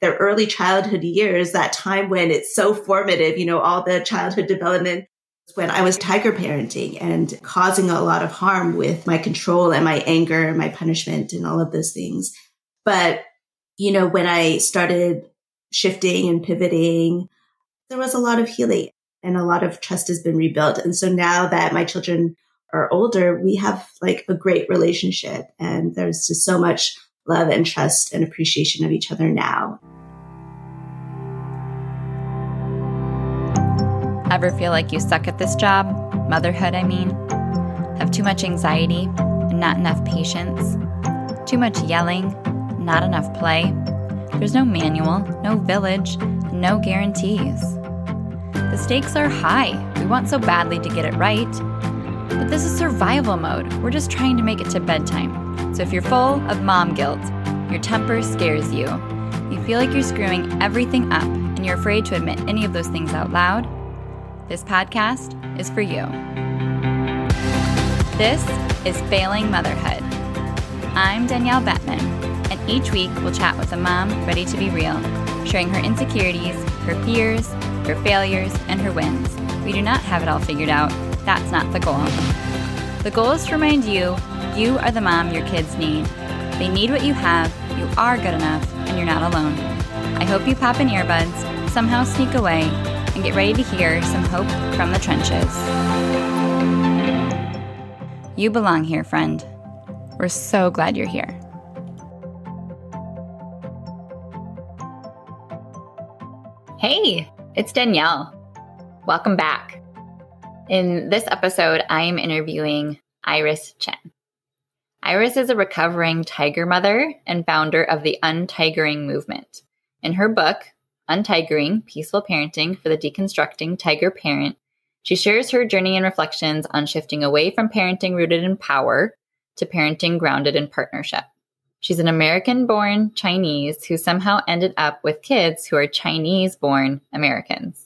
their early childhood years, that time when it's so formative, you know, all the childhood development when I was tiger parenting and causing a lot of harm with my control and my anger and my punishment and all of those things. But, you know, when I started shifting and pivoting, there was a lot of healing and a lot of trust has been rebuilt. And so now that my children are older, we have like a great relationship and there's just so much love and trust and appreciation of each other now. Ever feel like you suck at this job? Motherhood, I mean? Have too much anxiety and not enough patience? Too much yelling, not enough play? There's no manual, no village, no guarantees. The stakes are high. We want so badly to get it right. But this is survival mode. We're just trying to make it to bedtime. So if you're full of mom guilt, your temper scares you, you feel like you're screwing everything up, and you're afraid to admit any of those things out loud, this podcast is for you. This is Failing Motherhood. I'm Danielle Bettmann, and each week we'll chat with a mom ready to be real, sharing her insecurities, her fears, her failures, and her wins. We do not have it all figured out. That's not the goal. The goal is to remind you you are the mom your kids need. They need what you have, you are good enough, and you're not alone. I hope you pop in earbuds, somehow sneak away, and get ready to hear some hope from the trenches. You belong here, friend. We're so glad you're here. Hey, it's Danielle. Welcome back. In this episode, I am interviewing Iris Chen. Iris is a recovering tiger mother and founder of the Untigering movement. In her book, Untigering Peaceful Parenting for the Deconstructing Tiger Parent, she shares her journey and reflections on shifting away from parenting rooted in power to parenting grounded in partnership. She's an American born Chinese who somehow ended up with kids who are Chinese born Americans.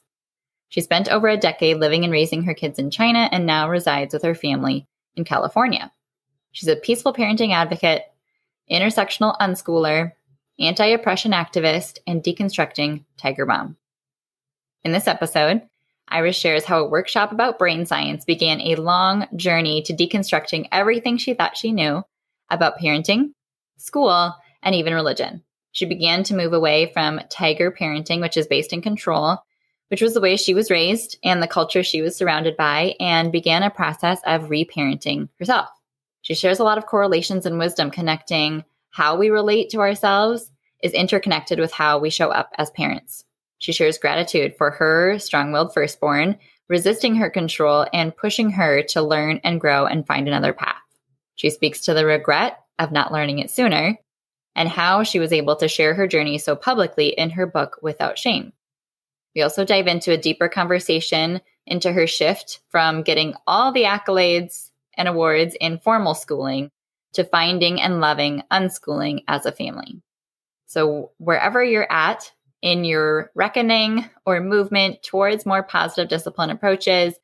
She spent over a decade living and raising her kids in China and now resides with her family in California. She's a peaceful parenting advocate, intersectional unschooler, anti oppression activist, and deconstructing Tiger Mom. In this episode, Iris shares how a workshop about brain science began a long journey to deconstructing everything she thought she knew about parenting, school, and even religion. She began to move away from tiger parenting, which is based in control, which was the way she was raised and the culture she was surrounded by, and began a process of reparenting herself. She shares a lot of correlations and wisdom connecting how we relate to ourselves is interconnected with how we show up as parents. She shares gratitude for her strong willed firstborn, resisting her control and pushing her to learn and grow and find another path. She speaks to the regret of not learning it sooner and how she was able to share her journey so publicly in her book without shame. We also dive into a deeper conversation into her shift from getting all the accolades and awards in formal schooling to finding and loving unschooling as a family. So, wherever you're at in your reckoning or movement towards more positive discipline approaches,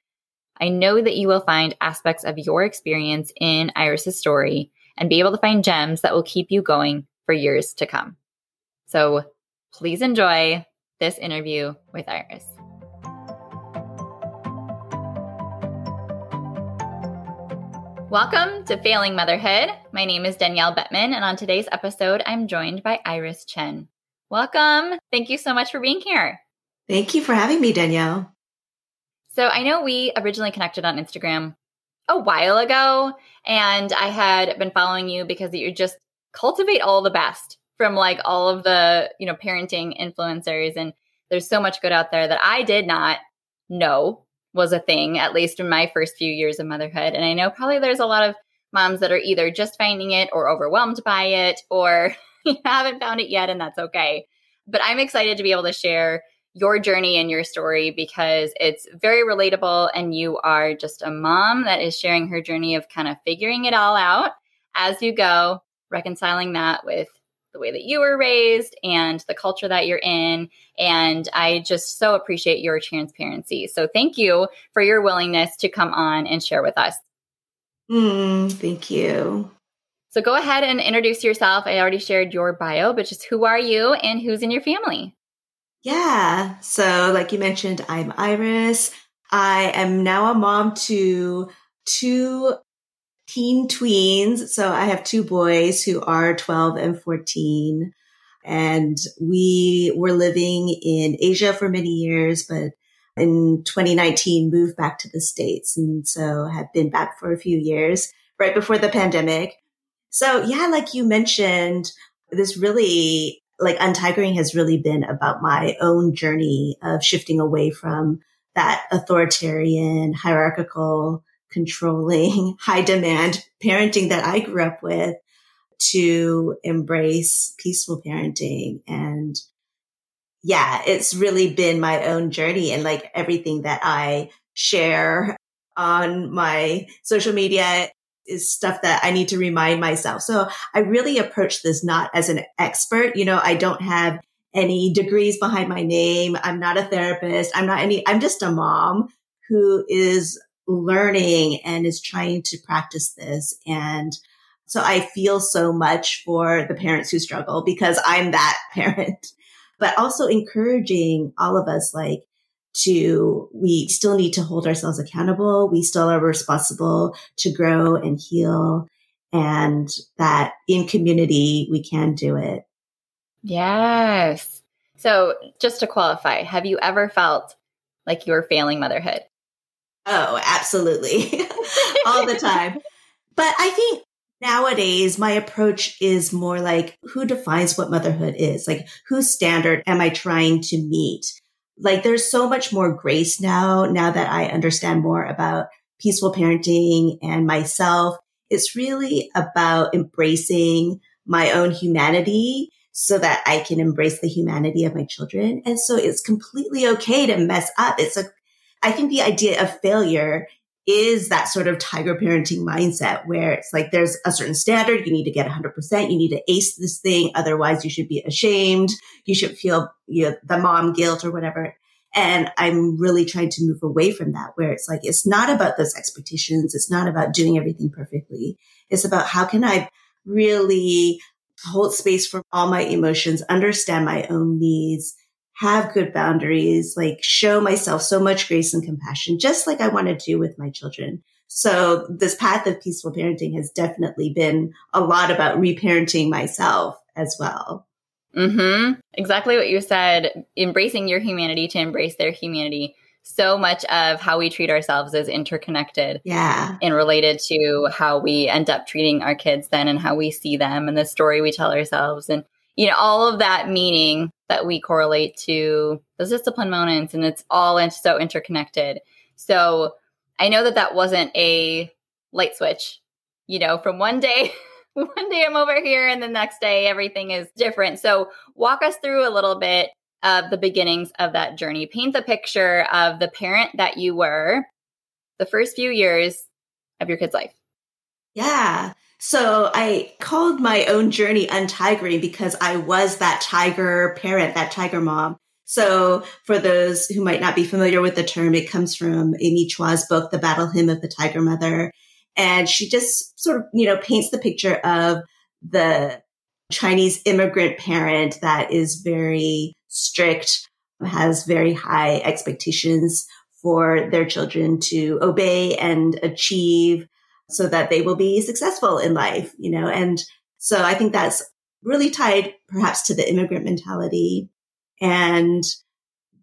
I know that you will find aspects of your experience in Iris's story and be able to find gems that will keep you going for years to come. So, please enjoy this interview with Iris. Welcome to Failing Motherhood. My name is Danielle Bettmann, and on today's episode, I'm joined by Iris Chen. Welcome. Thank you so much for being here. Thank you for having me, Danielle. So, I know we originally connected on Instagram a while ago, and I had been following you because you just cultivate all the best from like all of the, you know, parenting influencers. And there's so much good out there that I did not know was a thing, at least in my first few years of motherhood. And I know probably there's a lot of moms that are either just finding it or overwhelmed by it or haven't found it yet, and that's okay. But I'm excited to be able to share your journey and your story because it's very relatable. And you are just a mom that is sharing her journey of kind of figuring it all out as you go, reconciling that with the way that you were raised and the culture that you're in. And I just so appreciate your transparency. So thank you for your willingness to come on and share with us. Mm, thank you. So go ahead and introduce yourself. I already shared your bio, but just who are you and who's in your family? Yeah. So, like you mentioned, I'm Iris. I am now a mom to two teen tweens. So, I have two boys who are 12 and 14. And we were living in Asia for many years, but in 2019 moved back to the States. And so have been back for a few years right before the pandemic. So yeah, like you mentioned, this really like untigering has really been about my own journey of shifting away from that authoritarian, hierarchical, controlling, high demand parenting that I grew up with to embrace peaceful parenting. And yeah, it's really been my own journey and like everything that I share on my social media is stuff that I need to remind myself. So I really approach this not as an expert. You know, I don't have any degrees behind my name. I'm not a therapist. I'm not any, I'm just a mom who is learning and is trying to practice this. And so I feel so much for the parents who struggle because I'm that parent, but also encouraging all of us like, to we still need to hold ourselves accountable. We still are responsible to grow and heal and that in community we can do it. Yes. So just to qualify, have you ever felt like you were failing motherhood? Oh, absolutely. All the time. But I think nowadays my approach is more like who defines what motherhood is? Like whose standard am I trying to meet? like there's so much more grace now, now that I understand more about peaceful parenting and myself. It's really about embracing my own humanity so that I can embrace the humanity of my children. And so it's completely okay to mess up. It's a, I think the idea of failure is that sort of tiger parenting mindset where it's like there's a certain standard. You need to get 100%. You need to ace this thing. Otherwise, you should be ashamed. You should feel you know, the mom guilt or whatever. And I'm really trying to move away from that where it's like, it's not about those expectations. It's not about doing everything perfectly. It's about how can I really hold space for all my emotions, understand my own needs, have good boundaries, like show myself so much grace and compassion, just like I want to do with my children. So this path of peaceful parenting has definitely been a lot about reparenting myself as well. Mm-hmm. Exactly what you said. Embracing your humanity to embrace their humanity. So much of how we treat ourselves is interconnected. Yeah. And related to how we end up treating our kids then and how we see them and the story we tell ourselves. And, you know, all of that meaning that we correlate to those discipline moments and it's all in, so interconnected. So I know that that wasn't a light switch, you know, from one day, one day I'm over here and the next day everything is different. So walk us through a little bit of the beginnings of that journey. Paint the picture of the parent that you were the first few years of your kid's life. Yeah. So I called my own journey untigering because I was that tiger parent, that tiger mom. So for those who might not be familiar with the term, it comes from Amy Chua's book, The Battle Hymn of the Tiger Mother. And she just sort of, you know, paints the picture of the Chinese immigrant parent that is very strict, has very high expectations for their children to obey and achieve so that they will be successful in life, you know, and so I think that's really tied perhaps to the immigrant mentality. And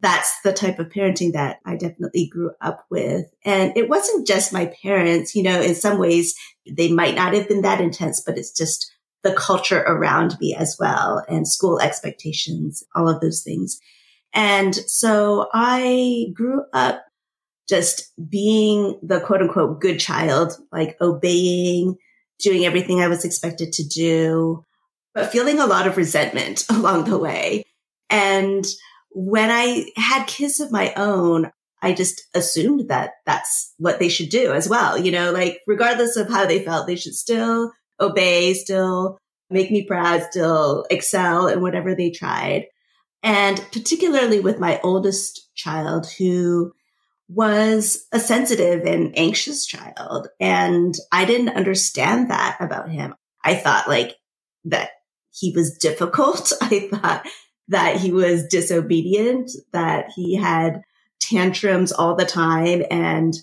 that's the type of parenting that I definitely grew up with. And it wasn't just my parents, you know, in some ways they might not have been that intense, but it's just the culture around me as well and school expectations, all of those things. And so I grew up just being the quote unquote good child, like obeying, doing everything I was expected to do, but feeling a lot of resentment along the way. And when I had kids of my own, I just assumed that that's what they should do as well. You know, like regardless of how they felt, they should still obey, still make me proud, still excel in whatever they tried. And particularly with my oldest child who was a sensitive and anxious child. And I didn't understand that about him. I thought like that he was difficult. I thought that he was disobedient, that he had tantrums all the time and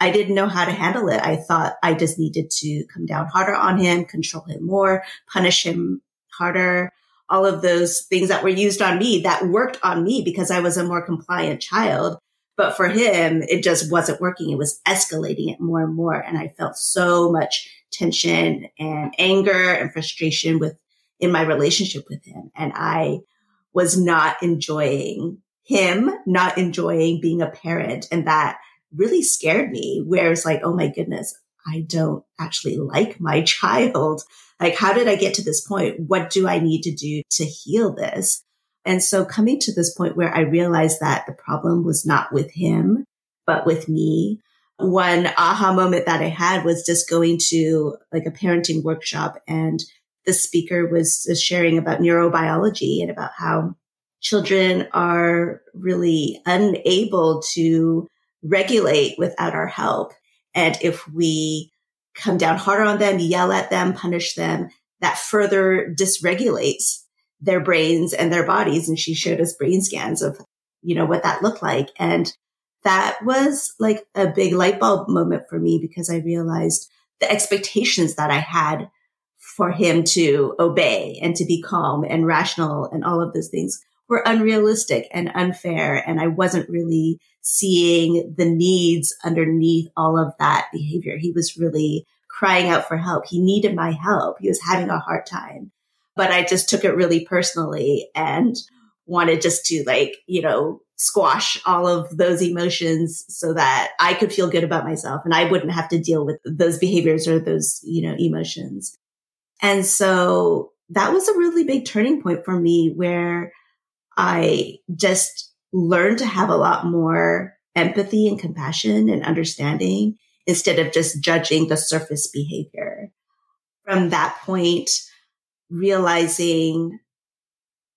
I didn't know how to handle it. I thought I just needed to come down harder on him, control him more, punish him harder. All of those things that were used on me that worked on me because I was a more compliant child. But for him, it just wasn't working. It was escalating it more and more. And I felt so much tension and anger and frustration with in my relationship with him. And I was not enjoying him, not enjoying being a parent. And that really scared me where it's like, oh my goodness, I don't actually like my child. Like, how did I get to this point? What do I need to do to heal this? And so coming to this point where I realized that the problem was not with him, but with me. One aha moment that I had was just going to like a parenting workshop and the speaker was sharing about neurobiology and about how children are really unable to regulate without our help. And if we come down harder on them, yell at them, punish them, that further dysregulates their brains and their bodies. And she showed us brain scans of, you know, what that looked like. And that was like a big light bulb moment for me because I realized the expectations that I had for him to obey and to be calm and rational and all of those things were unrealistic and unfair. And I wasn't really seeing the needs underneath all of that behavior. He was really crying out for help. He needed my help. He was having a hard time, but I just took it really personally and wanted just to like, you know, squash all of those emotions so that I could feel good about myself and I wouldn't have to deal with those behaviors or those, you know, emotions. And so that was a really big turning point for me where I just learned to have a lot more empathy and compassion and understanding instead of just judging the surface behavior. From that point, realizing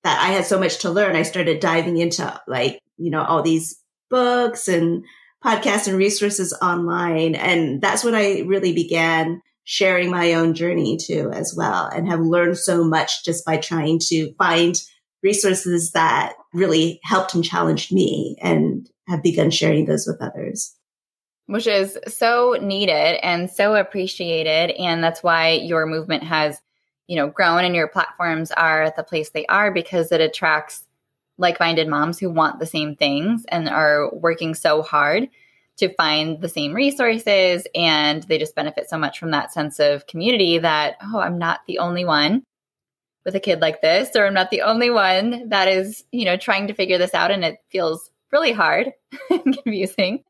that I had so much to learn, I started diving into like, you know, all these books and podcasts and resources online. And that's when I really began sharing my own journey too, as well, and have learned so much just by trying to find resources that really helped and challenged me and have begun sharing those with others. Which is so needed and so appreciated. And that's why your movement has, you know, grown and your platforms are at the place they are because it attracts like-minded moms who want the same things and are working so hard to find the same resources and they just benefit so much from that sense of community that oh i'm not the only one with a kid like this, or I'm not the only one that is, you know, trying to figure this out and it feels really hard and confusing.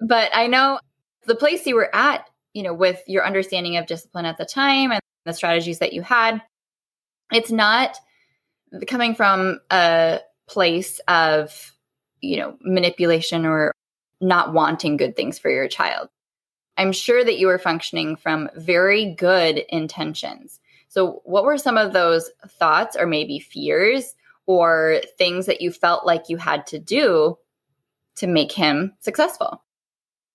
But I know the place you were at, you know, with your understanding of discipline at the time and the strategies that you had, it's not coming from a place of, you know, manipulation or not wanting good things for your child. I'm sure that you were functioning from very good intentions so, what were some of those thoughts or maybe fears or things that you felt like you had to do to make him successful?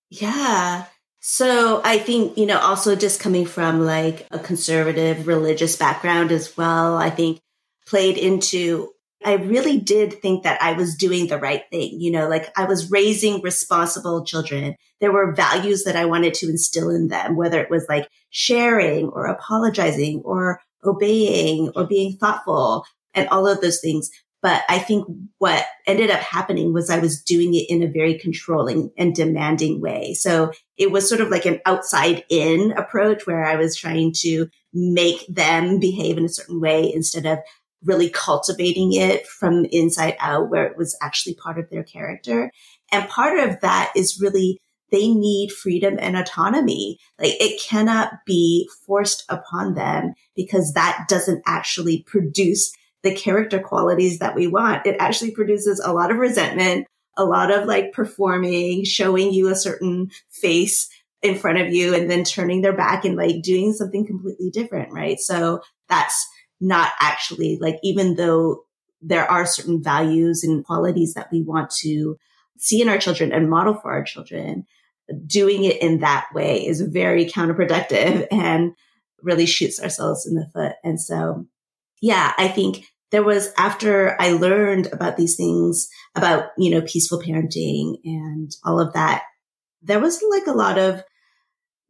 Yeah. So I think, you know, also just coming from like a conservative religious background as well, I think played into I really did think that I was doing the right thing. You know, like I was raising responsible children. There were values that I wanted to instill in them, whether it was like sharing or apologizing or obeying or being thoughtful and all of those things. But I think what ended up happening was I was doing it in a very controlling and demanding way. So it was sort of like an outside in approach where I was trying to make them behave in a certain way instead of really cultivating it from inside out where it was actually part of their character. And part of that is really they need freedom and autonomy. Like it cannot be forced upon them because that doesn't actually produce the character qualities that we want. It actually produces a lot of resentment, a lot of like performing, showing you a certain face in front of you and then turning their back and like doing something completely different. Right. So that's not actually like, even though there are certain values and qualities that we want to see in our children and model for our children, doing it in that way is very counterproductive and really shoots ourselves in the foot. And so, yeah, I think there was after I learned about these things about, you know, peaceful parenting and all of that, there was like a lot of,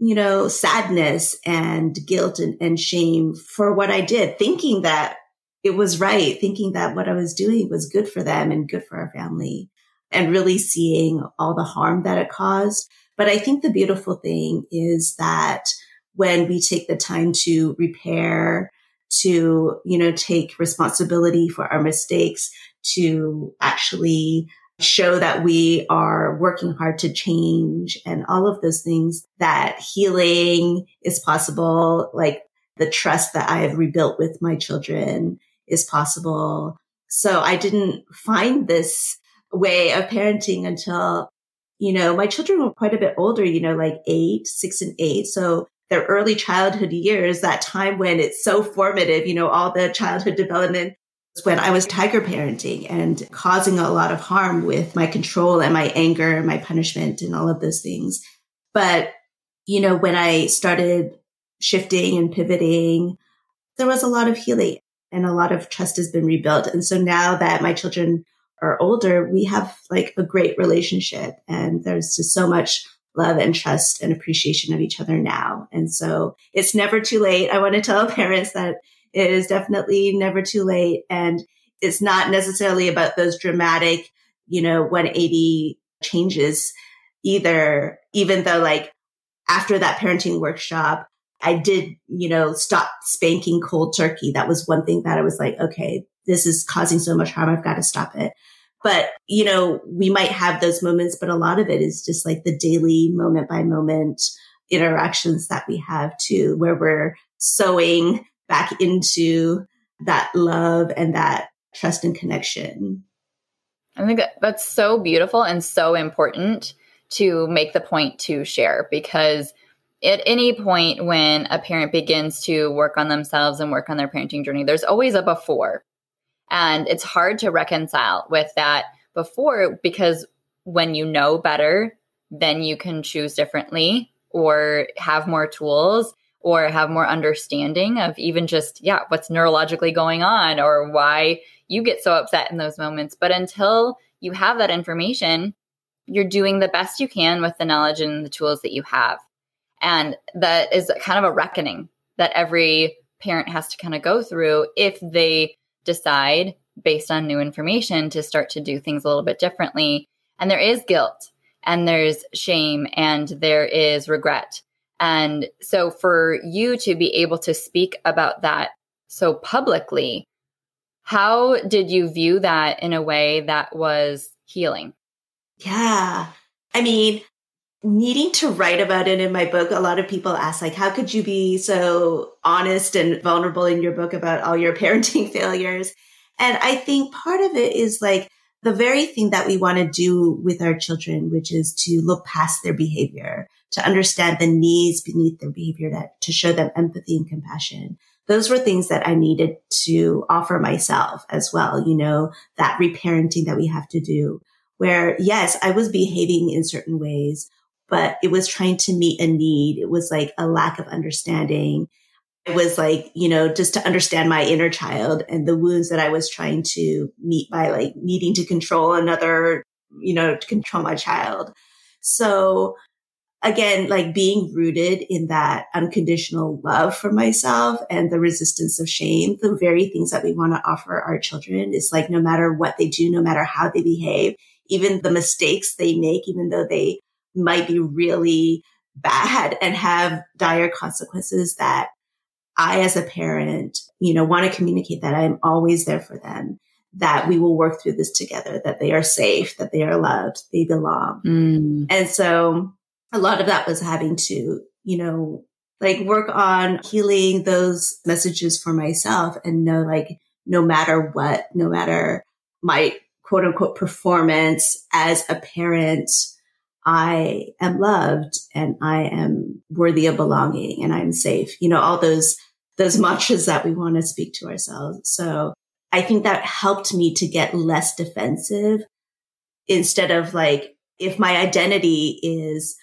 you know, sadness and guilt and, and shame for what I did, thinking that it was right, thinking that what I was doing was good for them and good for our family and really seeing all the harm that it caused. But I think the beautiful thing is that when we take the time to repair, to, you know, take responsibility for our mistakes, to actually show that we are working hard to change and all of those things that healing is possible, like the trust that I have rebuilt with my children is possible. So I didn't find this way of parenting until, you know, my children were quite a bit older, you know, like eight, six and eight. So their early childhood years, that time when it's so formative, you know, all the childhood development when I was tiger parenting and causing a lot of harm with my control and my anger and my punishment and all of those things. But, you know, when I started shifting and pivoting, there was a lot of healing and a lot of trust has been rebuilt. And so now that my children are older, we have like a great relationship and there's just so much love and trust and appreciation of each other now. And so it's never too late. I want to tell parents that it is definitely never too late. And it's not necessarily about those dramatic, you know, 180 changes either, even though like after that parenting workshop, I did, you know, stop spanking cold turkey. That was one thing that I was like, okay, this is causing so much harm. I've got to stop it. But, you know, we might have those moments, but a lot of it is just like the daily moment by moment interactions that we have too, where we're sewing back into that love and that trust and connection. I think that's so beautiful and so important to make the point to share because at any point when a parent begins to work on themselves and work on their parenting journey, there's always a before. And it's hard to reconcile with that before because when you know better, then you can choose differently or have more tools or have more understanding of even just, yeah, what's neurologically going on or why you get so upset in those moments. But until you have that information, you're doing the best you can with the knowledge and the tools that you have. And that is kind of a reckoning that every parent has to kind of go through if they decide based on new information to start to do things a little bit differently. And there is guilt and there's shame and there is regret. And so for you to be able to speak about that so publicly, how did you view that in a way that was healing? Yeah. I mean, needing to write about it in my book, a lot of people ask, like, how could you be so honest and vulnerable in your book about all your parenting failures? And I think part of it is like the very thing that we want to do with our children, which is to look past their behavior, to understand the needs beneath their behavior, that, to show them empathy and compassion. Those were things that I needed to offer myself as well. You know, that reparenting that we have to do where yes, I was behaving in certain ways but it was trying to meet a need. It was like a lack of understanding. It was like, you know, just to understand my inner child and the wounds that I was trying to meet by like needing to control another, you know, to control my child. So again, like being rooted in that unconditional love for myself and the resistance of shame, the very things that we want to offer our children is like no matter what they do, no matter how they behave, even the mistakes they make, even though they might be really bad and have dire consequences that I, as a parent, you know, want to communicate that I'm always there for them, that we will work through this together, that they are safe, that they are loved, they belong. Mm. And so a lot of that was having to, you know, like work on healing those messages for myself and know like no matter what, no matter my quote unquote performance as a parent, I am loved and I am worthy of belonging and I'm safe. You know, all those, those mantras that we want to speak to ourselves. So I think that helped me to get less defensive instead of like, if my identity is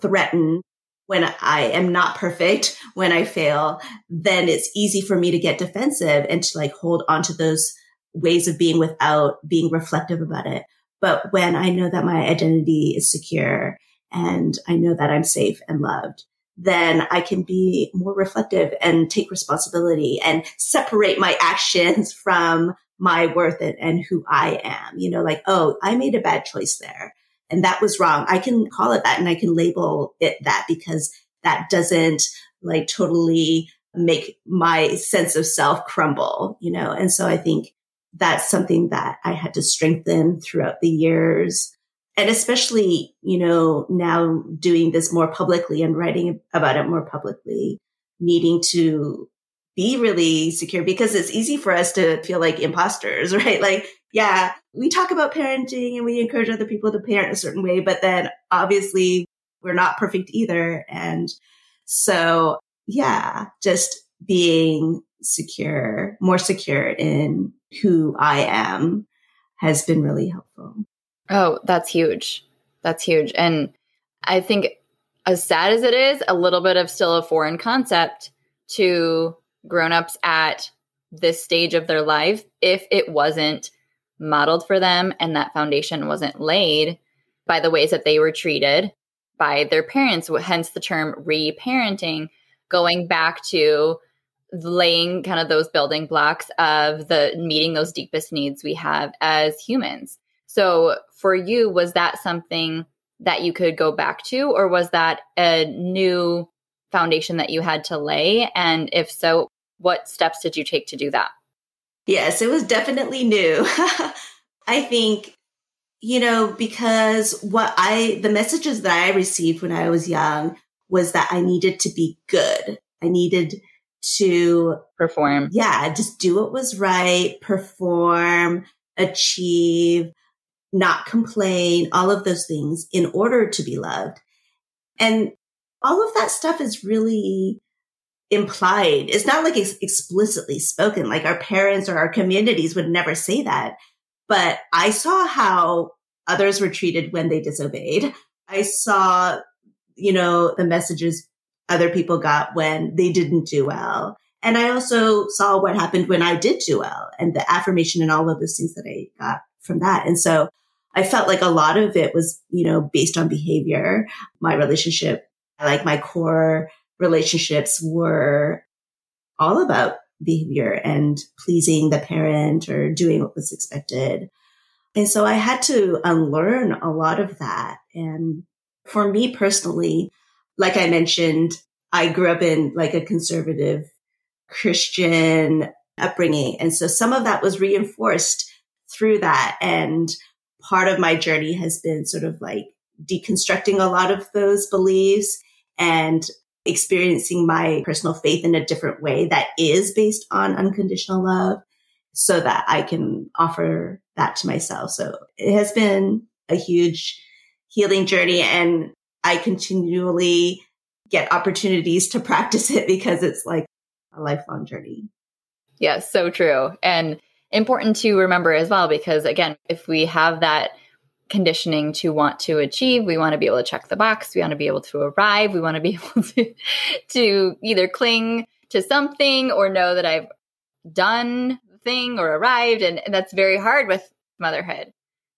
threatened, when I am not perfect, when I fail, then it's easy for me to get defensive and to like hold on to those ways of being without being reflective about it. But when I know that my identity is secure and I know that I'm safe and loved, then I can be more reflective and take responsibility and separate my actions from my worth and, and who I am. You know, like, oh, I made a bad choice there and that was wrong. I can call it that and I can label it that because that doesn't like totally make my sense of self crumble, you know? And so I think that's something that I had to strengthen throughout the years. And especially, you know, now doing this more publicly and writing about it more publicly, needing to be really secure because it's easy for us to feel like imposters, right? Like, yeah, we talk about parenting and we encourage other people to parent a certain way, but then obviously we're not perfect either. And so, yeah, just being secure, more secure in who I am has been really helpful. Oh, that's huge. That's huge. And I think as sad as it is, a little bit of still a foreign concept to grown-ups at this stage of their life if it wasn't modeled for them and that foundation wasn't laid by the ways that they were treated by their parents hence the term reparenting going back to laying kind of those building blocks of the meeting those deepest needs we have as humans so for you was that something that you could go back to or was that a new foundation that you had to lay and if so what steps did you take to do that? Yes, it was definitely new. I think, you know, because what I, the messages that I received when I was young was that I needed to be good. I needed to perform. Yeah, just do what was right, perform, achieve, not complain, all of those things in order to be loved. And all of that stuff is really implied. It's not like it's explicitly spoken. Like our parents or our communities would never say that. But I saw how others were treated when they disobeyed. I saw, you know, the messages other people got when they didn't do well. And I also saw what happened when I did do well and the affirmation and all of those things that I got from that. And so I felt like a lot of it was, you know, based on behavior, my relationship, like my core relationships were all about behavior and pleasing the parent or doing what was expected. And so I had to unlearn a lot of that. And for me personally, like I mentioned, I grew up in like a conservative Christian upbringing. And so some of that was reinforced through that. And part of my journey has been sort of like deconstructing a lot of those beliefs and experiencing my personal faith in a different way that is based on unconditional love so that I can offer that to myself. So it has been a huge healing journey and I continually get opportunities to practice it because it's like a lifelong journey. Yes, so true. And important to remember as well, because again, if we have that conditioning to want to achieve. We want to be able to check the box. We want to be able to arrive. We want to be able to, to either cling to something or know that I've done the thing or arrived. And, and that's very hard with motherhood.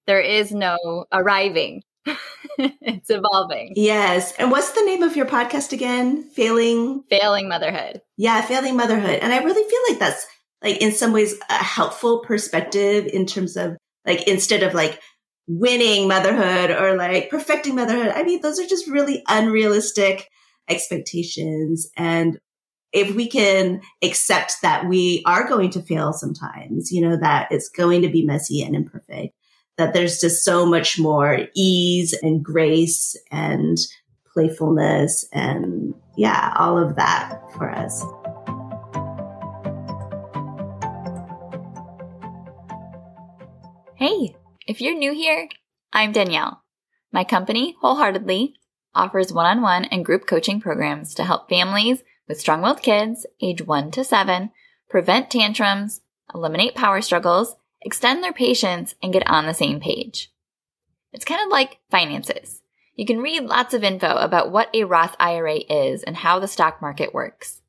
There is no arriving. it's evolving. Yes. And what's the name of your podcast again? Failing Failing Motherhood. Yeah, Failing Motherhood. And I really feel like that's like in some ways a helpful perspective in terms of like instead of like winning motherhood or like perfecting motherhood. I mean, those are just really unrealistic expectations. And if we can accept that we are going to fail sometimes, you know, that it's going to be messy and imperfect, that there's just so much more ease and grace and playfulness and yeah, all of that for us. Hey. If you're new here, I'm Danielle. My company, Wholeheartedly, offers one on one and group coaching programs to help families with strong willed kids, age 1 to 7, prevent tantrums, eliminate power struggles, extend their patience, and get on the same page. It's kind of like finances. you can read lots of info about what a Roth IRA is and how the stock market works.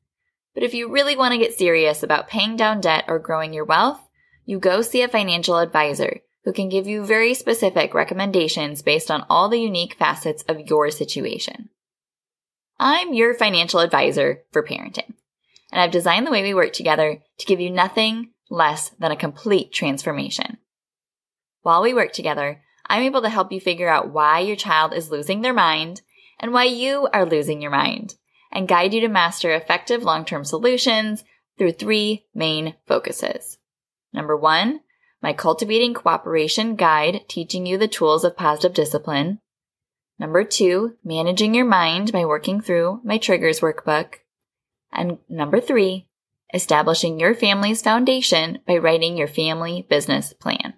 But if you really want to get serious about paying down debt or growing your wealth, you go see a financial advisor who can give you very specific recommendations based on all the unique facets of your situation. I'm your financial advisor for parenting, and I've designed the way we work together to give you nothing less than a complete transformation. While we work together, I'm able to help you figure out why your child is losing their mind and why you are losing your mind and guide you to master effective long-term solutions through three main focuses. Number one, my cultivating cooperation guide teaching you the tools of positive discipline. Number two, managing your mind by working through my triggers workbook. And number three, establishing your family's foundation by writing your family business plan.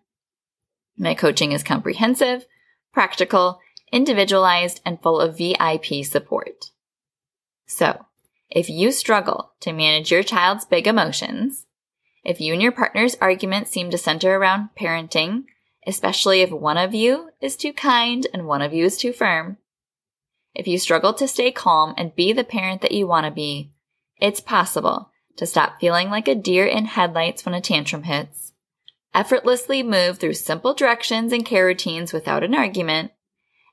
My coaching is comprehensive, practical, individualized, and full of VIP support. So, if you struggle to manage your child's big emotions, if you and your partner's arguments seem to center around parenting, especially if one of you is too kind and one of you is too firm, if you struggle to stay calm and be the parent that you want to be, it's possible to stop feeling like a deer in headlights when a tantrum hits effortlessly move through simple directions and care routines without an argument,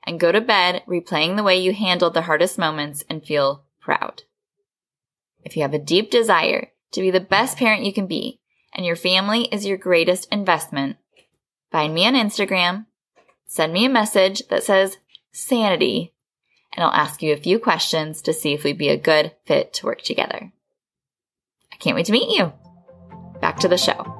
and go to bed replaying the way you handled the hardest moments and feel proud. If you have a deep desire to be the best parent you can be, and your family is your greatest investment, find me on Instagram, send me a message that says sanity, and I'll ask you a few questions to see if we'd be a good fit to work together. Can't wait to meet you. Back to the show.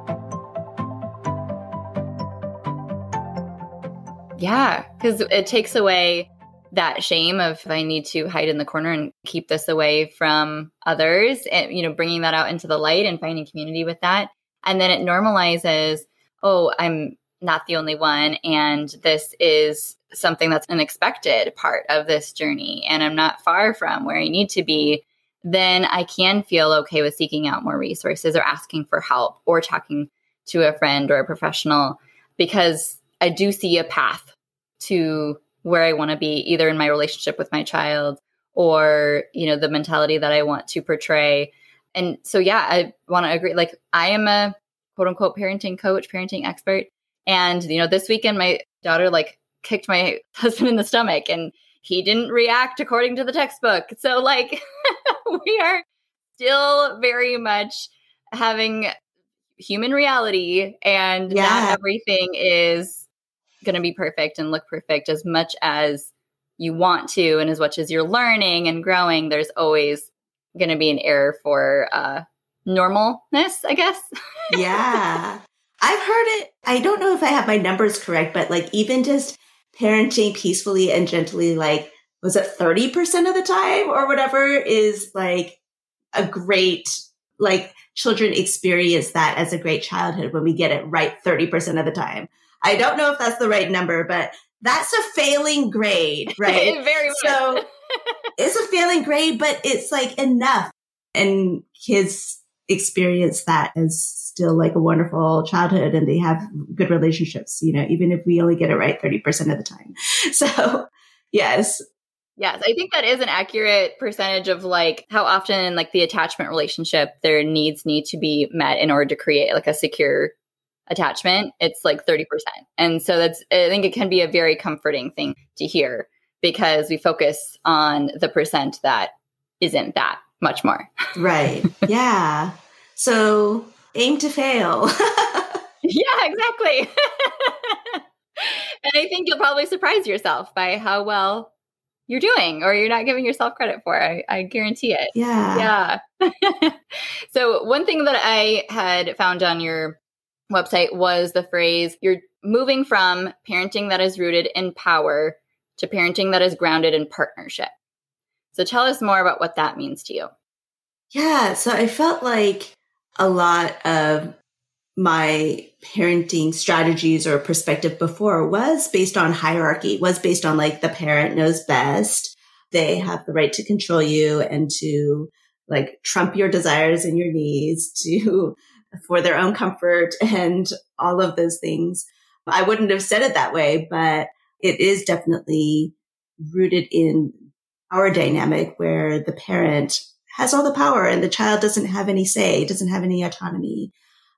Yeah, because it takes away that shame of I need to hide in the corner and keep this away from others, and you know, bringing that out into the light and finding community with that, and then it normalizes. Oh, I'm not the only one, and this is something that's an expected part of this journey, and I'm not far from where I need to be. Then I can feel okay with seeking out more resources or asking for help or talking to a friend or a professional because I do see a path to where I want to be, either in my relationship with my child or, you know, the mentality that I want to portray. And so, yeah, I want to agree. Like, I am a quote unquote parenting coach, parenting expert. And, you know, this weekend, my daughter like kicked my husband in the stomach and he didn't react according to the textbook. So, like, we are still very much having human reality and yeah. not everything is going to be perfect and look perfect as much as you want to and as much as you're learning and growing there's always going to be an error for uh normalness i guess yeah i've heard it i don't know if i have my numbers correct but like even just parenting peacefully and gently like was it 30% of the time or whatever is like a great like children experience that as a great childhood when we get it right 30% of the time I don't know if that's the right number, but that's a failing grade, right? Very so it's a failing grade, but it's like enough. And kids experience that as still like a wonderful childhood and they have good relationships, you know, even if we only get it right 30% of the time. So yes. Yes, I think that is an accurate percentage of like how often in like the attachment relationship their needs need to be met in order to create like a secure attachment, it's like 30%. And so that's, I think it can be a very comforting thing to hear because we focus on the percent that isn't that much more. right. Yeah. So aim to fail. yeah, exactly. and I think you'll probably surprise yourself by how well you're doing or you're not giving yourself credit for. I, I guarantee it. Yeah. Yeah. so, one thing that I had found on your website was the phrase you're moving from parenting that is rooted in power to parenting that is grounded in partnership. So tell us more about what that means to you. Yeah, so I felt like a lot of my parenting strategies or perspective before was based on hierarchy, was based on like the parent knows best. They have the right to control you and to like trump your desires and your needs to for their own comfort and all of those things. I wouldn't have said it that way, but it is definitely rooted in our dynamic where the parent has all the power and the child doesn't have any say, doesn't have any autonomy.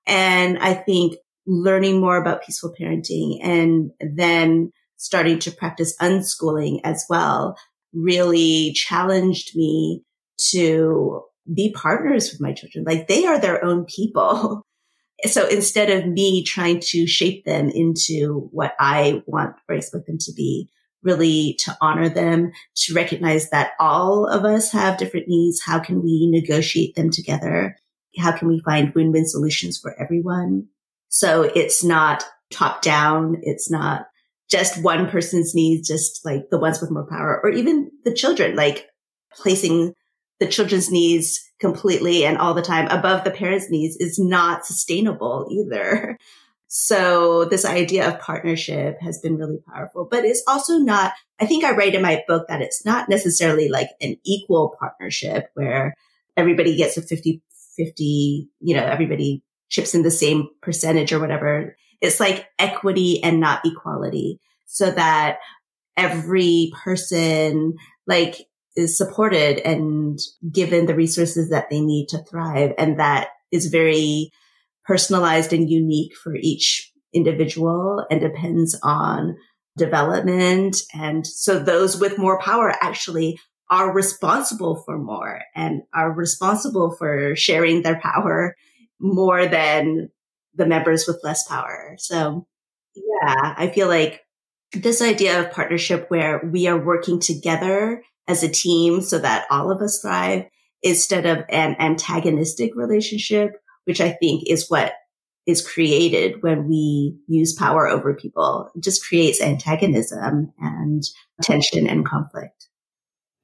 And I think learning more about peaceful parenting and then starting to practice unschooling as well really challenged me to be partners with my children. Like they are their own people. So instead of me trying to shape them into what I want or expect them to be, really to honor them, to recognize that all of us have different needs. How can we negotiate them together? How can we find win-win solutions for everyone? So it's not top down. It's not just one person's needs, just like the ones with more power or even the children, like placing the children's needs completely and all the time above the parents' needs is not sustainable either. So this idea of partnership has been really powerful, but it's also not, I think I write in my book that it's not necessarily like an equal partnership where everybody gets a 50, 50, you know, everybody chips in the same percentage or whatever. It's like equity and not equality so that every person like is supported and given the resources that they need to thrive. And that is very personalized and unique for each individual and depends on development. And so those with more power actually are responsible for more and are responsible for sharing their power more than the members with less power. So yeah, I feel like this idea of partnership where we are working together as a team so that all of us thrive instead of an antagonistic relationship which I think is what is created when we use power over people. It just creates antagonism and tension and conflict.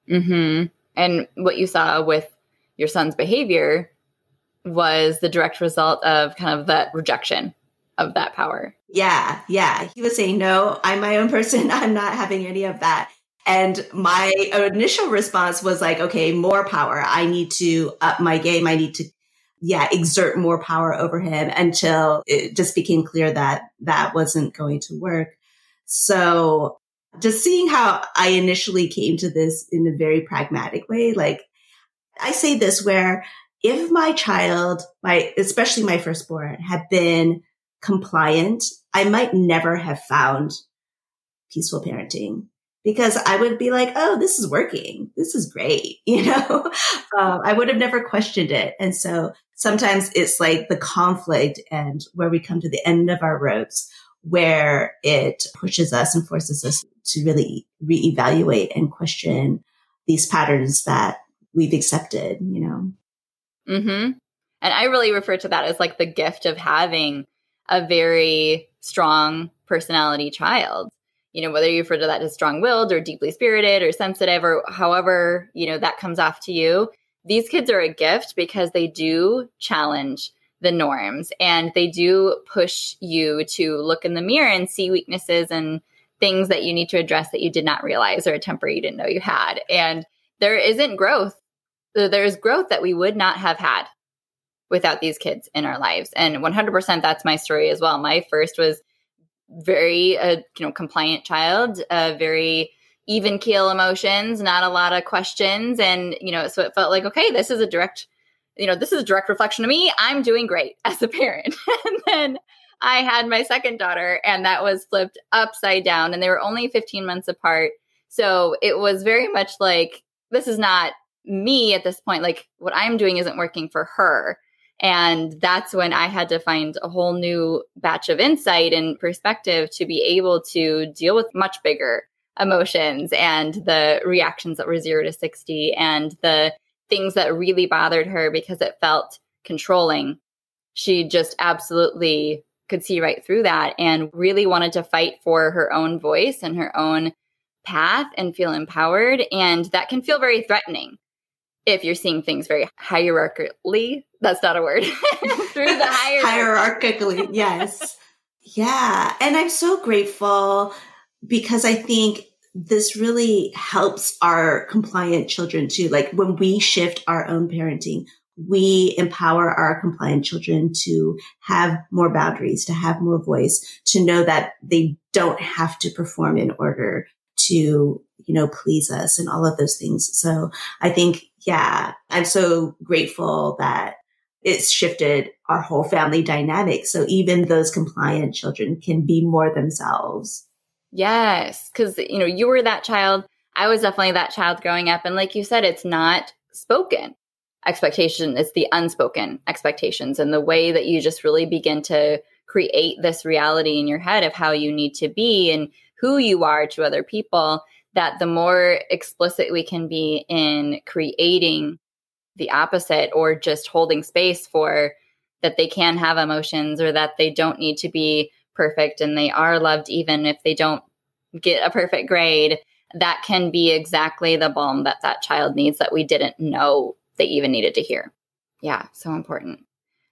Hmm. And what you saw with your son's behavior was the direct result of kind of that rejection of that power. Yeah, yeah. He was saying, "No, I'm my own person. I'm not having any of that." And my initial response was like, okay, more power. I need to up my game. I need to yeah, exert more power over him until it just became clear that that wasn't going to work. So just seeing how I initially came to this in a very pragmatic way, like I say this where if my child, my, especially my firstborn had been compliant, I might never have found peaceful parenting because I would be like, oh, this is working. This is great. You know, um, I would have never questioned it. And so sometimes it's like the conflict and where we come to the end of our ropes where it pushes us and forces us to really reevaluate and question these patterns that we've accepted, you know? Mm-hmm. And I really refer to that as like the gift of having a very strong personality child you know, whether you refer to that as strong willed or deeply spirited or sensitive or however, you know, that comes off to you. These kids are a gift because they do challenge the norms and they do push you to look in the mirror and see weaknesses and things that you need to address that you did not realize or a temper you didn't know you had. And there isn't growth. There's growth that we would not have had without these kids in our lives. And 100% that's my story as well. My first was very uh, you know compliant child, uh, very even keel emotions, not a lot of questions, and you know so it felt like okay, this is a direct you know this is a direct reflection of me. I'm doing great as a parent, and then. I had my second daughter, and that was flipped upside down, and they were only 15 months apart. So it was very much like, this is not me at this point. Like, what I'm doing isn't working for her. And that's when I had to find a whole new batch of insight and perspective to be able to deal with much bigger emotions and the reactions that were zero to 60 and the things that really bothered her because it felt controlling. She just absolutely could see right through that and really wanted to fight for her own voice and her own path and feel empowered. And that can feel very threatening if you're seeing things very hierarchically, that's not a word, through the hierarchy. hierarchically, yes. yeah. And I'm so grateful because I think this really helps our compliant children too. Like when we shift our own parenting, we empower our compliant children to have more boundaries, to have more voice, to know that they don't have to perform in order to, you know, please us and all of those things. So I think, yeah, I'm so grateful that it's shifted our whole family dynamic. So even those compliant children can be more themselves. Yes. Cause, you know, you were that child. I was definitely that child growing up. And like you said, it's not spoken expectation, it's the unspoken expectations and the way that you just really begin to create this reality in your head of how you need to be and who you are to other people. That the more explicit we can be in creating the opposite or just holding space for that they can have emotions or that they don't need to be perfect and they are loved even if they don't get a perfect grade that can be exactly the balm that that child needs that we didn't know they even needed to hear yeah so important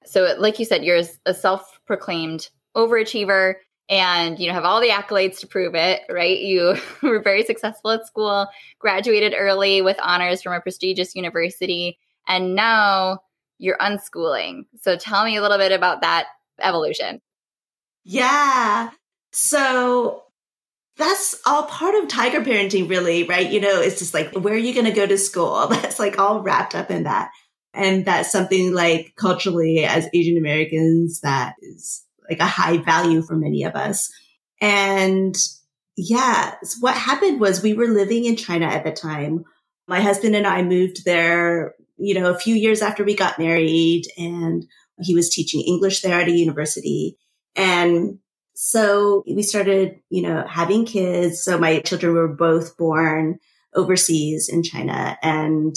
so like you said you're a self-proclaimed overachiever and you know have all the accolades to prove it right you were very successful at school graduated early with honors from a prestigious university and now you're unschooling. So tell me a little bit about that evolution. Yeah. So that's all part of tiger parenting, really, right? You know, it's just like, where are you going to go to school? That's like all wrapped up in that. And that's something like culturally as Asian Americans that is like a high value for many of us. And yeah, so what happened was we were living in China at the time. My husband and I moved there you know, a few years after we got married and he was teaching English there at a university. And so we started, you know, having kids. So my children were both born overseas in China and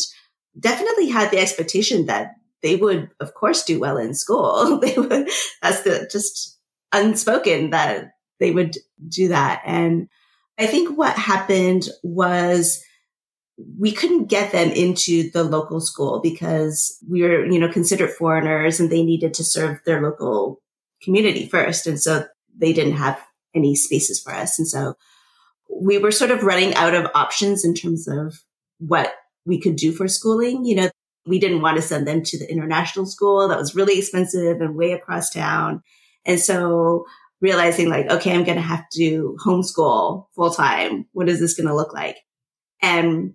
definitely had the expectation that they would, of course, do well in school. they would, that's the just unspoken that they would do that. And I think what happened was we couldn't get them into the local school because we were, you know, considered foreigners and they needed to serve their local community first. And so they didn't have any spaces for us. And so we were sort of running out of options in terms of what we could do for schooling. You know, we didn't want to send them to the international school that was really expensive and way across town. And so realizing like, okay, I'm going to have to homeschool full time. What is this going to look like? And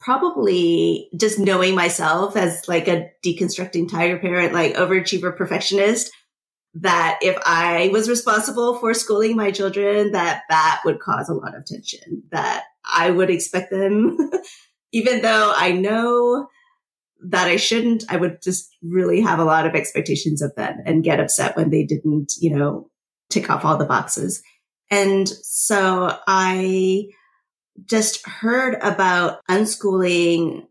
probably just knowing myself as like a deconstructing tiger parent, like overachiever perfectionist, that if I was responsible for schooling my children, that that would cause a lot of tension, that I would expect them, even though I know that I shouldn't, I would just really have a lot of expectations of them and get upset when they didn't, you know, tick off all the boxes. And so I just heard about unschooling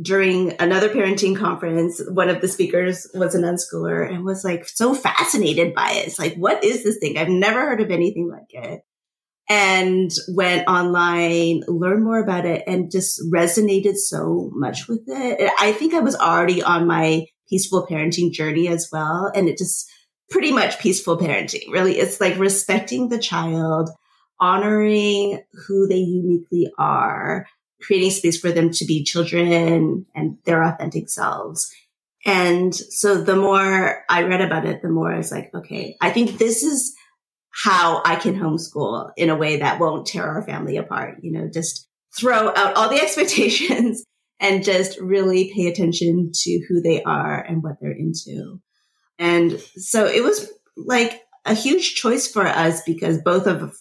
during another parenting conference. One of the speakers was an unschooler and was like so fascinated by it. It's like, what is this thing? I've never heard of anything like it. And went online, learned more about it and just resonated so much with it. I think I was already on my peaceful parenting journey as well. And it just pretty much peaceful parenting. Really, it's like respecting the child, honoring who they uniquely are, creating space for them to be children and their authentic selves. And so the more I read about it, the more I was like, okay, I think this is how I can homeschool in a way that won't tear our family apart. You know, just throw out all the expectations and just really pay attention to who they are and what they're into. And so it was like a huge choice for us because both of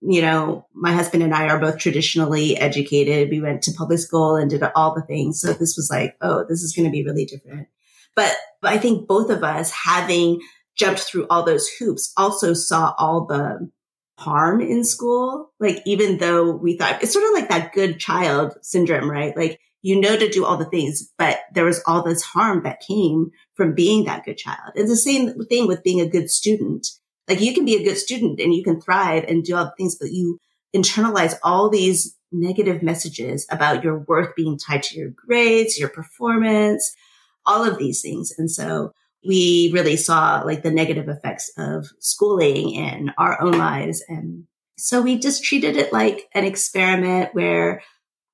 you know, my husband and I are both traditionally educated. We went to public school and did all the things. So this was like, oh, this is going to be really different. But, I think both of us having jumped through all those hoops also saw all the harm in school. Like, even though we thought it's sort of like that good child syndrome, right? Like, you know to do all the things, but there was all this harm that came from being that good child. It's the same thing with being a good student. Like you can be a good student and you can thrive and do all the things, but you internalize all these negative messages about your worth being tied to your grades, your performance, all of these things. And so we really saw like the negative effects of schooling in our own lives. And so we just treated it like an experiment where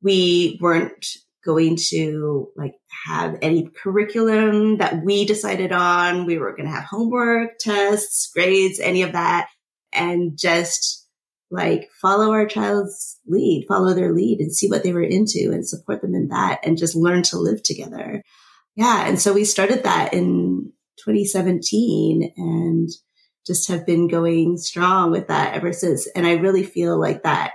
we weren't going to like have any curriculum that we decided on. We were going to have homework, tests, grades, any of that, and just like follow our child's lead, follow their lead and see what they were into and support them in that and just learn to live together. Yeah. And so we started that in 2017 and just have been going strong with that ever since. And I really feel like that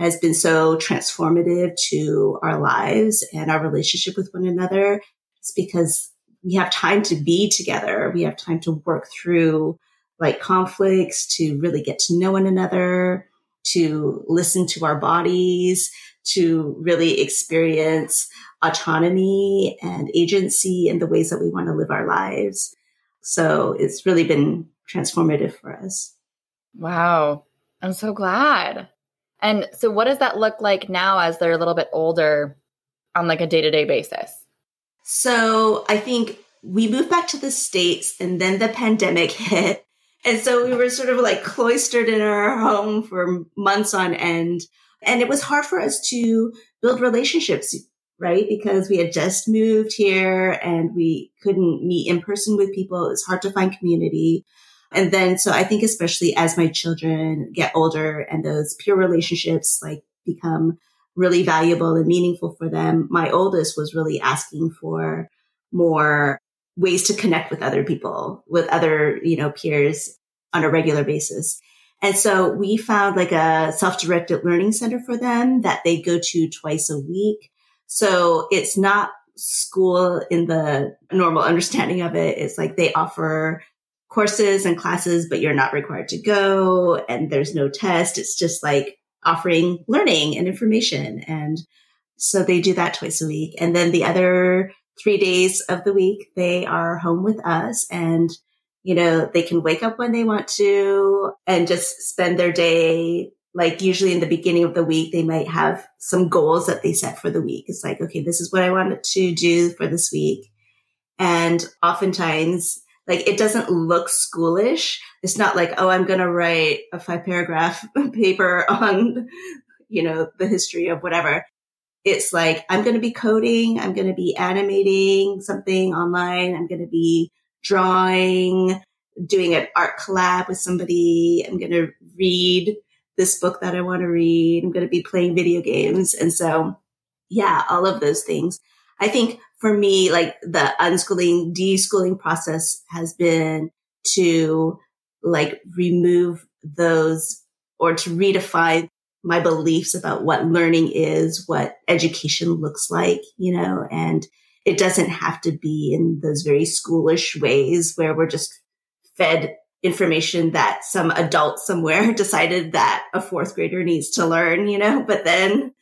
has been so transformative to our lives and our relationship with one another. It's because we have time to be together. We have time to work through like conflicts, to really get to know one another, to listen to our bodies, to really experience autonomy and agency in the ways that we want to live our lives. So it's really been transformative for us. Wow. I'm so glad. And so what does that look like now as they're a little bit older on like a day-to-day basis? So I think we moved back to the States and then the pandemic hit. And so we were sort of like cloistered in our home for months on end. And it was hard for us to build relationships, right? Because we had just moved here and we couldn't meet in person with people. It was hard to find community. And then, so I think especially as my children get older and those peer relationships like become really valuable and meaningful for them, my oldest was really asking for more ways to connect with other people, with other, you know, peers on a regular basis. And so we found like a self-directed learning center for them that they go to twice a week. So it's not school in the normal understanding of it. It's like they offer courses and classes, but you're not required to go and there's no test. It's just like offering learning and information. And so they do that twice a week. And then the other three days of the week, they are home with us and, you know, they can wake up when they want to and just spend their day. Like usually in the beginning of the week, they might have some goals that they set for the week. It's like, okay, this is what I wanted to do for this week. And oftentimes like it doesn't look schoolish. It's not like, oh, I'm going to write a five paragraph paper on, you know, the history of whatever. It's like, I'm going to be coding. I'm going to be animating something online. I'm going to be drawing, doing an art collab with somebody. I'm going to read this book that I want to read. I'm going to be playing video games. And so, yeah, all of those things. I think for me, like the unschooling, deschooling process has been to like remove those or to redefine my beliefs about what learning is, what education looks like, you know, and it doesn't have to be in those very schoolish ways where we're just fed information that some adult somewhere decided that a fourth grader needs to learn, you know, but then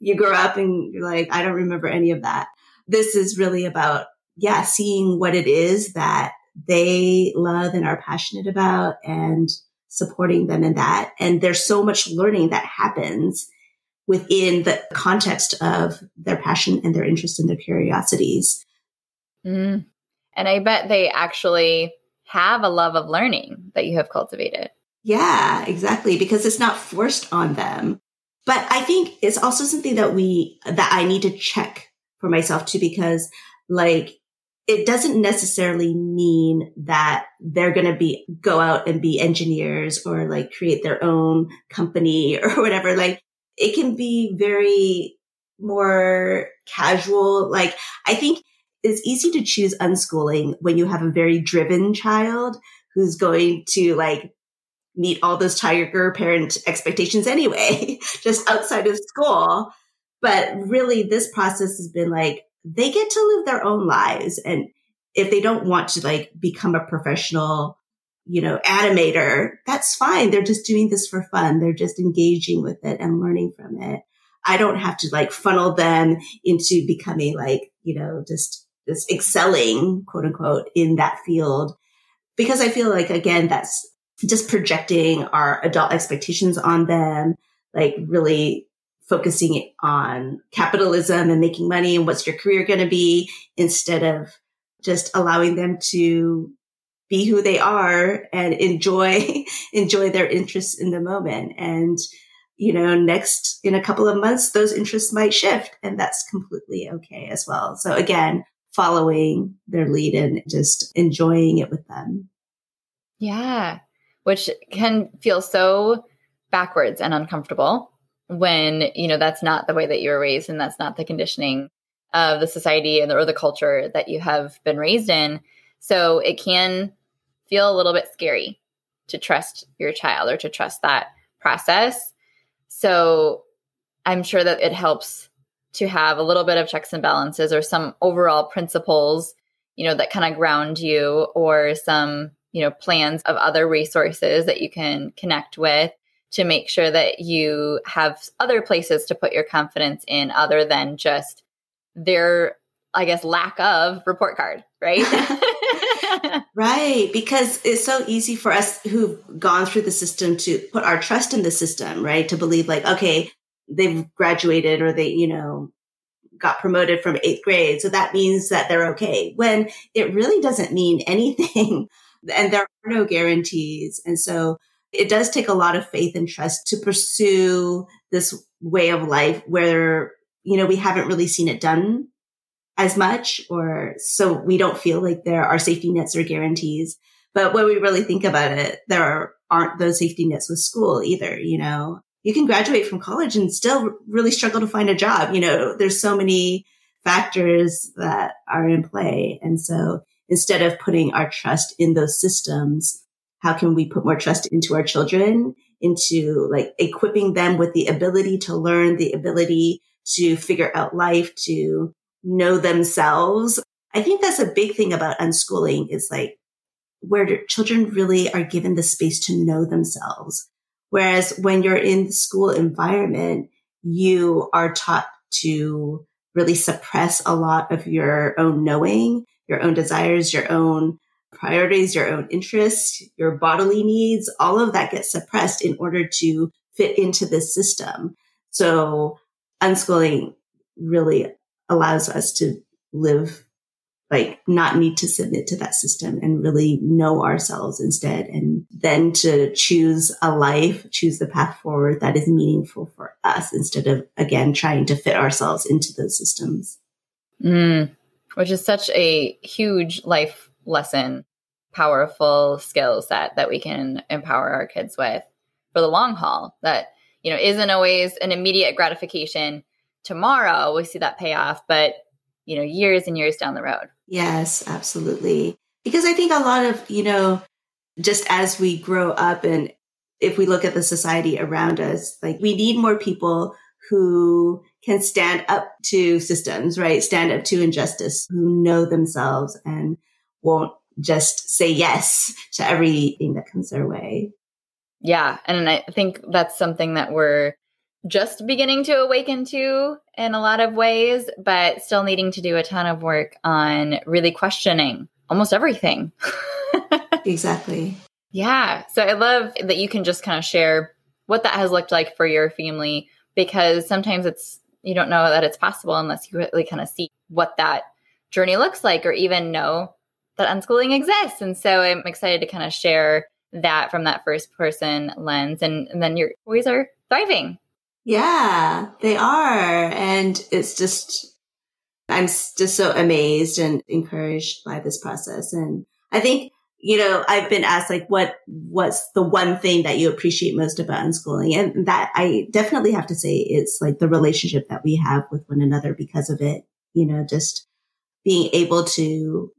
you grow up and you're like, I don't remember any of that this is really about, yeah, seeing what it is that they love and are passionate about and supporting them in that. And there's so much learning that happens within the context of their passion and their interest and their curiosities. Mm. And I bet they actually have a love of learning that you have cultivated. Yeah, exactly. Because it's not forced on them. But I think it's also something that we, that I need to check for myself too, because like it doesn't necessarily mean that they're going to be go out and be engineers or like create their own company or whatever. Like it can be very more casual. Like I think it's easy to choose unschooling when you have a very driven child who's going to like meet all those tiger parent expectations anyway, just outside of school. But really, this process has been like, they get to live their own lives. And if they don't want to like become a professional, you know, animator, that's fine. They're just doing this for fun. They're just engaging with it and learning from it. I don't have to like funnel them into becoming like, you know, just, just excelling, quote unquote, in that field. Because I feel like, again, that's just projecting our adult expectations on them, like really focusing on capitalism and making money and what's your career going to be instead of just allowing them to be who they are and enjoy enjoy their interests in the moment. And you know next in a couple of months those interests might shift and that's completely okay as well. So again following their lead and just enjoying it with them. Yeah which can feel so backwards and uncomfortable when, you know, that's not the way that you were raised and that's not the conditioning of the society and the, or the culture that you have been raised in. So it can feel a little bit scary to trust your child or to trust that process. So I'm sure that it helps to have a little bit of checks and balances or some overall principles, you know, that kind of ground you or some, you know, plans of other resources that you can connect with to make sure that you have other places to put your confidence in other than just their I guess lack of report card, right? right, because it's so easy for us who've gone through the system to put our trust in the system, right? To believe like, okay, they've graduated or they, you know, got promoted from eighth grade. So that means that they're okay when it really doesn't mean anything. and there are no guarantees. And so it does take a lot of faith and trust to pursue this way of life where, you know, we haven't really seen it done as much or so we don't feel like there are safety nets or guarantees. But when we really think about it, there are, aren't those safety nets with school either, you know? you can graduate from college and still really struggle to find a job. You know, there's so many factors that are in play. And so instead of putting our trust in those systems, how can we put more trust into our children, into like equipping them with the ability to learn, the ability to figure out life, to know themselves? I think that's a big thing about unschooling is like where children really are given the space to know themselves Whereas when you're in the school environment, you are taught to really suppress a lot of your own knowing, your own desires, your own priorities, your own interests, your bodily needs, all of that gets suppressed in order to fit into this system. So unschooling really allows us to live like not need to submit to that system and really know ourselves instead. And then to choose a life, choose the path forward that is meaningful for us instead of again trying to fit ourselves into those systems. Mm, which is such a huge life lesson, powerful skill set that we can empower our kids with for the long haul that, you know, isn't always an immediate gratification tomorrow. We see that payoff, but you know, years and years down the road. Yes, absolutely. Because I think a lot of, you know, just as we grow up and if we look at the society around us, like we need more people who can stand up to systems, right? Stand up to injustice, who know themselves and won't just say yes to everything that comes their way. Yeah. And I think that's something that we're just beginning to awaken to in a lot of ways, but still needing to do a ton of work on really questioning almost everything. exactly. Yeah. So I love that you can just kind of share what that has looked like for your family because sometimes it's, you don't know that it's possible unless you really kind of see what that journey looks like or even know that unschooling exists. And so I'm excited to kind of share that from that first person lens. And, and then your boys are thriving yeah, they are. And it's just, I'm just so amazed and encouraged by this process. And I think, you know, I've been asked like, what, what's the one thing that you appreciate most about unschooling? And that I definitely have to say it's like the relationship that we have with one another because of it, you know, just being able to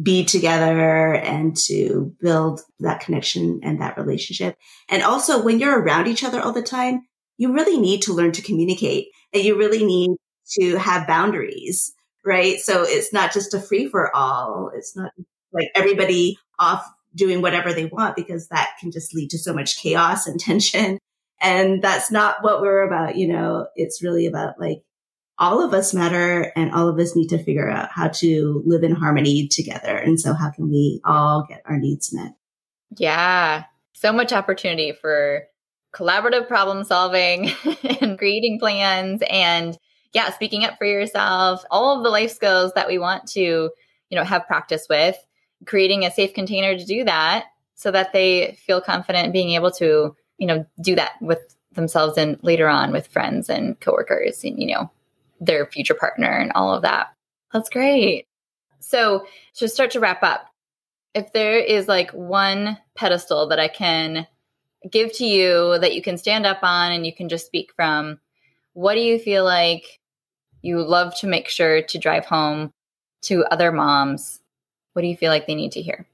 be together and to build that connection and that relationship. And also when you're around each other all the time, you really need to learn to communicate and you really need to have boundaries, right? So it's not just a free for all. It's not like everybody off doing whatever they want because that can just lead to so much chaos and tension. And that's not what we're about. You know, it's really about like all of us matter and all of us need to figure out how to live in harmony together. And so how can we all get our needs met? Yeah. So much opportunity for collaborative problem solving and creating plans and yeah, speaking up for yourself, all of the life skills that we want to, you know, have practice with, creating a safe container to do that so that they feel confident being able to, you know, do that with themselves and later on with friends and coworkers and, you know, their future partner and all of that. That's great. So, to start to wrap up, if there is like one pedestal that I can give to you that you can stand up on and you can just speak from, what do you feel like you love to make sure to drive home to other moms? What do you feel like they need to hear?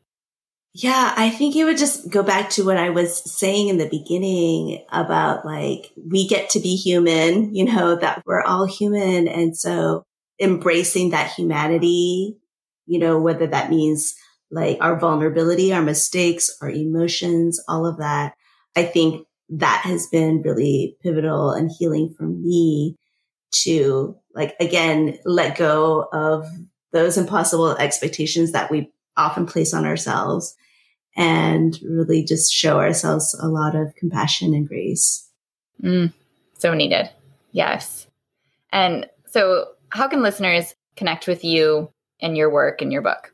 Yeah, I think it would just go back to what I was saying in the beginning about like, we get to be human, you know, that we're all human. And so embracing that humanity, you know, whether that means like our vulnerability, our mistakes, our emotions, all of that. I think that has been really pivotal and healing for me to like, again, let go of those impossible expectations that we often place on ourselves and really just show ourselves a lot of compassion and grace. Mm, so needed. Yes. And so, how can listeners connect with you and your work and your book?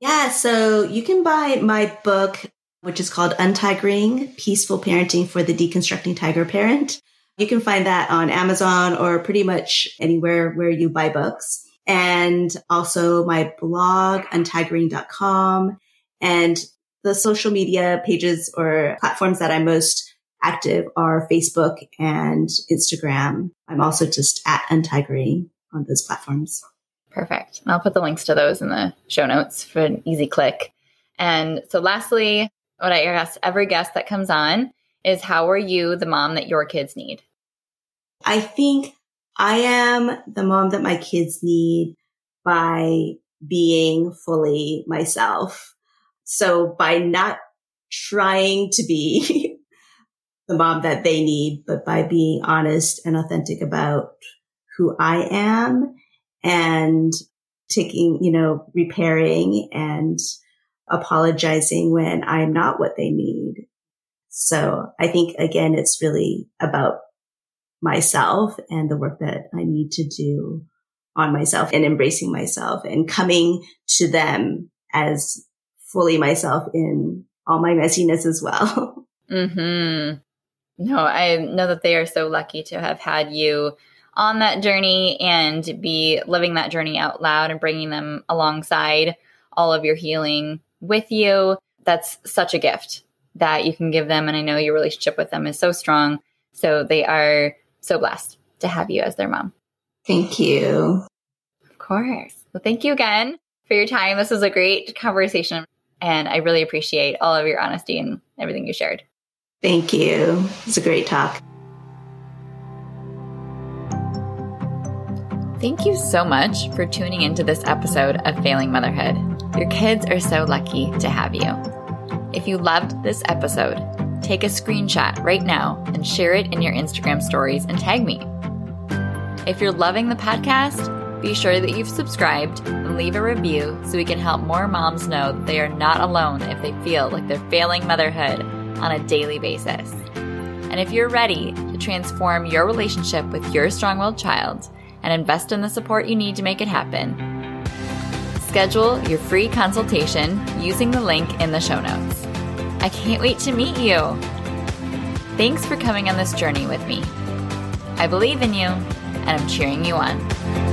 Yeah, so you can buy my book, which is called Untigering Peaceful Parenting for the Deconstructing Tiger Parent. You can find that on Amazon or pretty much anywhere where you buy books. And also my blog, untigering.com. And the social media pages or platforms that I'm most active are Facebook and Instagram. I'm also just at Untigering on those platforms. Perfect. I'll put the links to those in the show notes for an easy click. And so, lastly, what I ask every guest that comes on is how are you the mom that your kids need? I think I am the mom that my kids need by being fully myself. So by not trying to be the mom that they need, but by being honest and authentic about who I am and taking, you know, repairing and apologizing when I'm not what they need. So I think again, it's really about myself and the work that I need to do on myself and embracing myself and coming to them as fully myself in all my messiness as well. Hmm. No, I know that they are so lucky to have had you on that journey and be living that journey out loud and bringing them alongside all of your healing with you. That's such a gift that you can give them. And I know your relationship with them is so strong. So they are so blessed to have you as their mom. Thank you. Of course. Well, thank you again for your time. This was a great conversation. And I really appreciate all of your honesty and everything you shared. Thank you. It's a great talk. Thank you so much for tuning into this episode of Failing Motherhood. Your kids are so lucky to have you. If you loved this episode, take a screenshot right now and share it in your Instagram stories and tag me. If you're loving the podcast, be sure that you've subscribed and leave a review so we can help more moms know that they are not alone if they feel like they're failing motherhood on a daily basis. And if you're ready to transform your relationship with your strong willed child, and invest in the support you need to make it happen. Schedule your free consultation using the link in the show notes. I can't wait to meet you. Thanks for coming on this journey with me. I believe in you, and I'm cheering you on.